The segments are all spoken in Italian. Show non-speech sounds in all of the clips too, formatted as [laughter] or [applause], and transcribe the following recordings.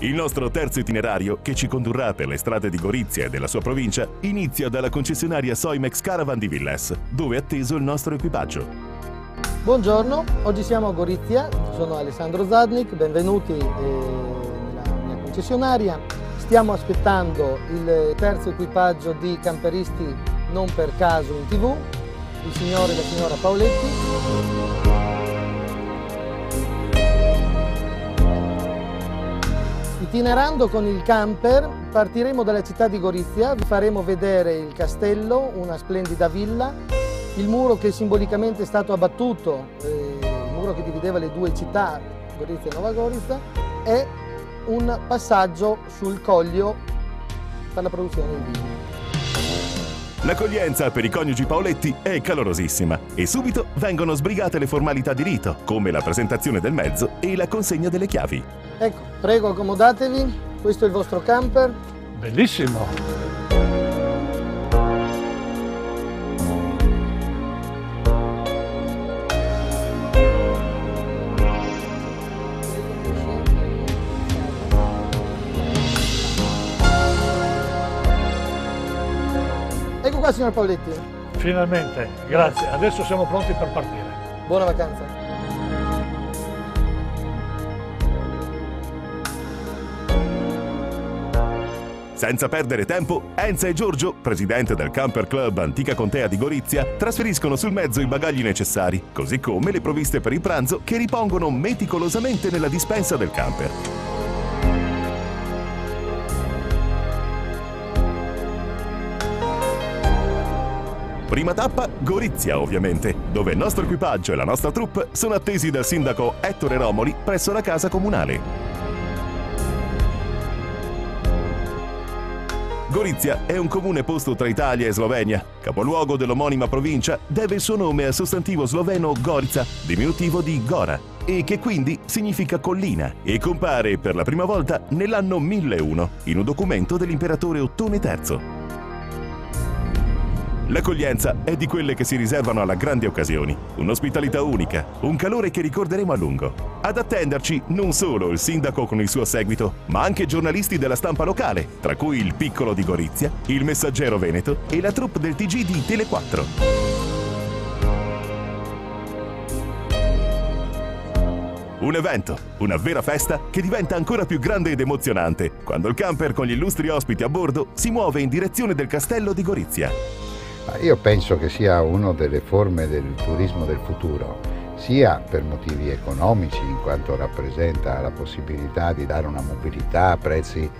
Il nostro terzo itinerario, che ci condurrà per le strade di Gorizia e della sua provincia, inizia dalla concessionaria Soimex Caravan di Villes, dove è atteso il nostro equipaggio. Buongiorno, oggi siamo a Gorizia, sono Alessandro Zadnik, benvenuti eh, nella mia concessionaria. Stiamo aspettando il terzo equipaggio di camperisti non per caso in tv, il signore e la signora Paoletti. Itinerando con il camper partiremo dalla città di Gorizia, vi faremo vedere il castello, una splendida villa, il muro che simbolicamente è stato abbattuto, eh, il muro che divideva le due città, Gorizia e Nova Gorizia, e un passaggio sul coglio per la produzione di vino. L'accoglienza per i coniugi Paoletti è calorosissima e subito vengono sbrigate le formalità di rito, come la presentazione del mezzo e la consegna delle chiavi. Ecco, prego accomodatevi, questo è il vostro camper. Bellissimo! Qua signor Paoletti. Finalmente, grazie. Adesso siamo pronti per partire. Buona vacanza. Senza perdere tempo, Enza e Giorgio, presidente del Camper Club Antica Contea di Gorizia, trasferiscono sul mezzo i bagagli necessari, così come le provviste per il pranzo che ripongono meticolosamente nella dispensa del camper. Prima tappa, Gorizia ovviamente, dove il nostro equipaggio e la nostra troupe sono attesi dal sindaco Ettore Romoli presso la casa comunale. Gorizia è un comune posto tra Italia e Slovenia. Capoluogo dell'omonima provincia deve il suo nome al sostantivo sloveno Gorica, diminutivo di Gora, e che quindi significa collina e compare per la prima volta nell'anno 1001 in un documento dell'imperatore Ottone III. L'accoglienza è di quelle che si riservano alla grandi occasioni, un'ospitalità unica, un calore che ricorderemo a lungo. Ad attenderci non solo il sindaco con il suo seguito, ma anche giornalisti della stampa locale, tra cui il Piccolo di Gorizia, il Messaggero Veneto e la troupe del TG di Tele4. Un evento, una vera festa che diventa ancora più grande ed emozionante quando il camper con gli illustri ospiti a bordo si muove in direzione del castello di Gorizia. Io penso che sia una delle forme del turismo del futuro, sia per motivi economici, in quanto rappresenta la possibilità di dare una mobilità a prezzi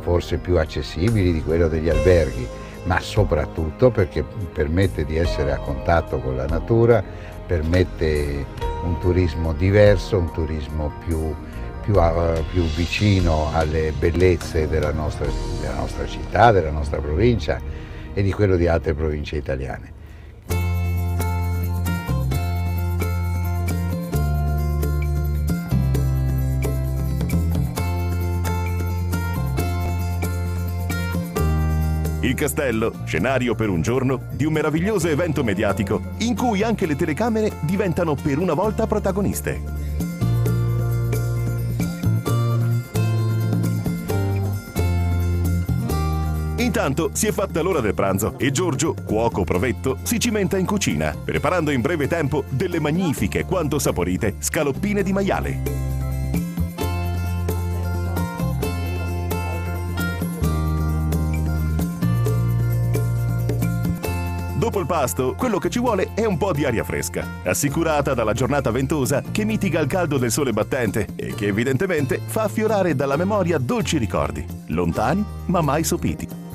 forse più accessibili di quello degli alberghi, ma soprattutto perché permette di essere a contatto con la natura, permette un turismo diverso, un turismo più, più, più vicino alle bellezze della nostra, della nostra città, della nostra provincia e di quello di altre province italiane. Il castello, scenario per un giorno di un meraviglioso evento mediatico in cui anche le telecamere diventano per una volta protagoniste. Intanto si è fatta l'ora del pranzo e Giorgio, cuoco provetto, si cimenta in cucina, preparando in breve tempo delle magnifiche quanto saporite scaloppine di maiale. Dopo il pasto, quello che ci vuole è un po' di aria fresca, assicurata dalla giornata ventosa che mitiga il caldo del sole battente e che evidentemente fa affiorare dalla memoria dolci ricordi, lontani ma mai sopiti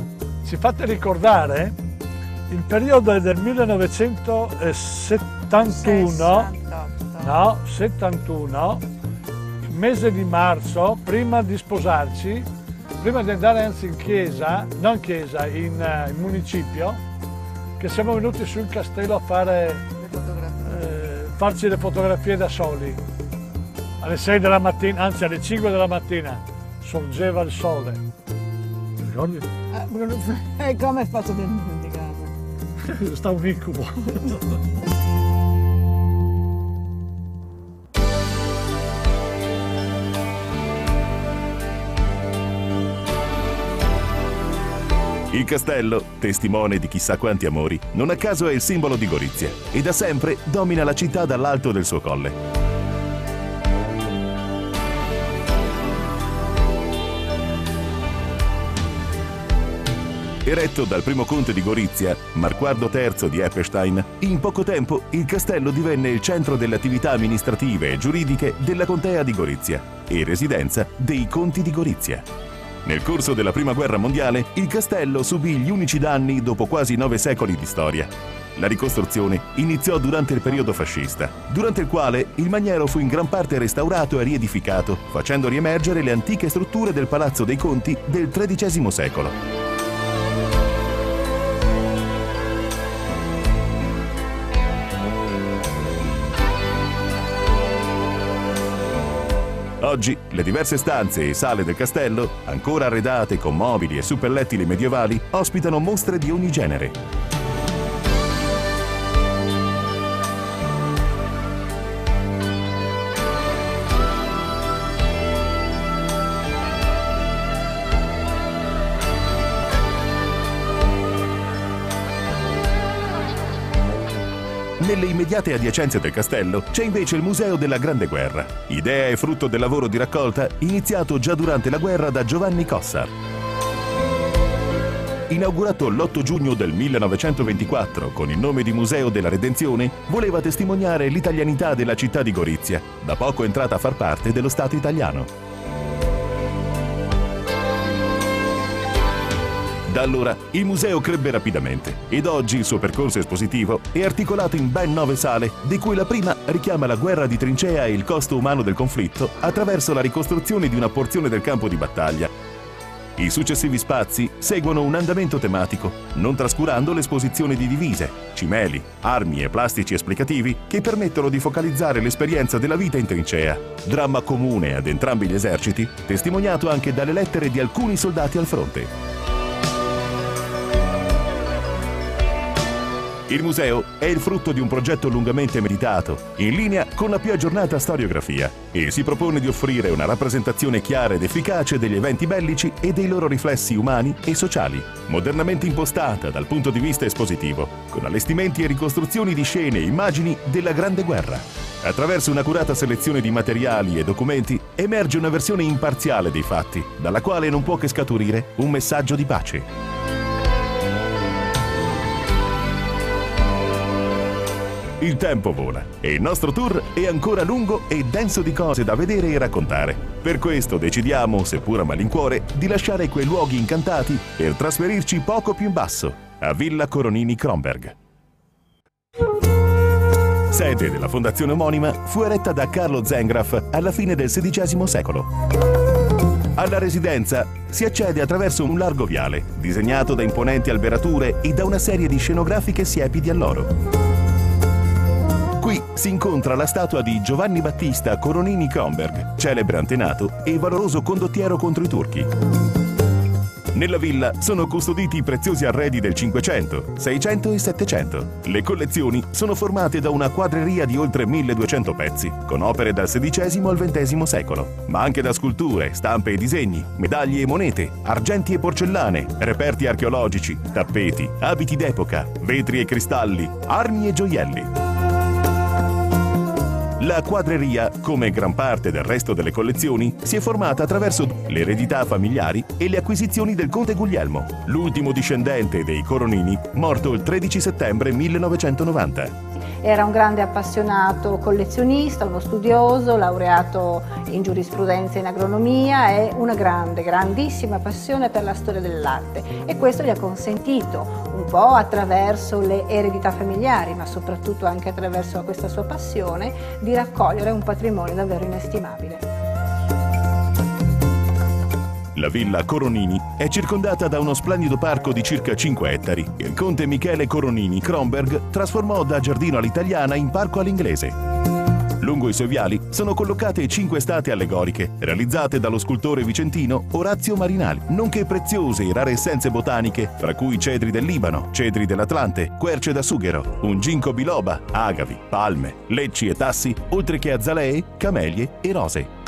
ci fate ricordare il periodo del 1971 60, No, 71, mese di marzo, prima di sposarci, prima di andare anzi in chiesa, non in chiesa, in, uh, in municipio, che siamo venuti sul castello a fare, eh, farci le fotografie da soli. Alle 6 della mattina, anzi alle 5 della mattina, sorgeva il sole. Ricordi? Eh, e come faccio a dimenticare? [laughs] Sta un incubo. [laughs] Il castello, testimone di chissà quanti amori, non a caso è il simbolo di Gorizia e da sempre domina la città dall'alto del suo colle. Eretto dal primo conte di Gorizia, Marquardo III di Eppestein, in poco tempo il castello divenne il centro delle attività amministrative e giuridiche della contea di Gorizia e residenza dei conti di Gorizia. Nel corso della Prima Guerra Mondiale, il castello subì gli unici danni dopo quasi nove secoli di storia. La ricostruzione iniziò durante il periodo fascista, durante il quale il maniero fu in gran parte restaurato e riedificato, facendo riemergere le antiche strutture del Palazzo dei Conti del XIII secolo. Oggi le diverse stanze e sale del castello, ancora arredate con mobili e suppellettili medievali, ospitano mostre di ogni genere. Nelle immediate adiacenze del castello c'è invece il Museo della Grande Guerra, idea e frutto del lavoro di raccolta iniziato già durante la guerra da Giovanni Cossar. Inaugurato l'8 giugno del 1924 con il nome di Museo della Redenzione, voleva testimoniare l'italianità della città di Gorizia, da poco entrata a far parte dello Stato italiano. Da allora il museo crebbe rapidamente ed oggi il suo percorso espositivo è articolato in ben nove sale, di cui la prima richiama la guerra di trincea e il costo umano del conflitto attraverso la ricostruzione di una porzione del campo di battaglia. I successivi spazi seguono un andamento tematico, non trascurando l'esposizione di divise, cimeli, armi e plastici esplicativi che permettono di focalizzare l'esperienza della vita in trincea, dramma comune ad entrambi gli eserciti, testimoniato anche dalle lettere di alcuni soldati al fronte. Il museo è il frutto di un progetto lungamente meditato, in linea con la più aggiornata storiografia, e si propone di offrire una rappresentazione chiara ed efficace degli eventi bellici e dei loro riflessi umani e sociali, modernamente impostata dal punto di vista espositivo, con allestimenti e ricostruzioni di scene e immagini della Grande Guerra. Attraverso un'accurata selezione di materiali e documenti emerge una versione imparziale dei fatti, dalla quale non può che scaturire un messaggio di pace. Il tempo vola e il nostro tour è ancora lungo e denso di cose da vedere e raccontare. Per questo decidiamo, seppur a malincuore, di lasciare quei luoghi incantati per trasferirci poco più in basso, a Villa Coronini Kronberg. Sede della fondazione omonima, fu eretta da Carlo Zengraf alla fine del XVI secolo. Alla residenza si accede attraverso un largo viale, disegnato da imponenti alberature e da una serie di scenografiche siepi di alloro. Qui si incontra la statua di Giovanni Battista Coronini Kronberg, celebre antenato e valoroso condottiero contro i turchi. Nella villa sono custoditi i preziosi arredi del 500, 600 e 700. Le collezioni sono formate da una quadreria di oltre 1200 pezzi, con opere dal XVI al XX secolo, ma anche da sculture, stampe e disegni, medaglie e monete, argenti e porcellane, reperti archeologici, tappeti, abiti d'epoca, vetri e cristalli, armi e gioielli. La quadreria, come gran parte del resto delle collezioni, si è formata attraverso le eredità familiari e le acquisizioni del conte Guglielmo, l'ultimo discendente dei Coronini, morto il 13 settembre 1990. Era un grande appassionato collezionista, uno studioso, laureato in giurisprudenza e in agronomia e una grande, grandissima passione per la storia dell'arte e questo gli ha consentito un po' attraverso le eredità familiari, ma soprattutto anche attraverso questa sua passione, di raccogliere un patrimonio davvero inestimabile. La villa Coronini è circondata da uno splendido parco di circa 5 ettari che il conte Michele Coronini Kronberg trasformò da giardino all'italiana in parco all'inglese. Lungo i suoi viali sono collocate cinque statue allegoriche, realizzate dallo scultore vicentino Orazio Marinali, nonché preziose e rare essenze botaniche, fra cui cedri del Libano, cedri dell'Atlante, querce da sughero, un ginkgo biloba, agavi, palme, lecci e tassi, oltre che azalee, camelie e rose.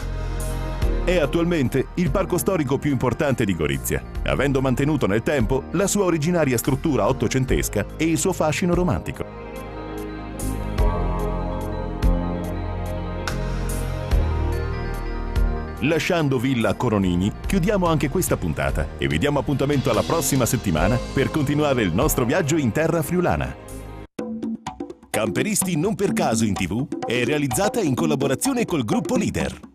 È attualmente il parco storico più importante di Gorizia, avendo mantenuto nel tempo la sua originaria struttura ottocentesca e il suo fascino romantico. Lasciando Villa Coronini, chiudiamo anche questa puntata e vi diamo appuntamento alla prossima settimana per continuare il nostro viaggio in terra friulana. Camperisti non per caso in tv è realizzata in collaborazione col gruppo Leader.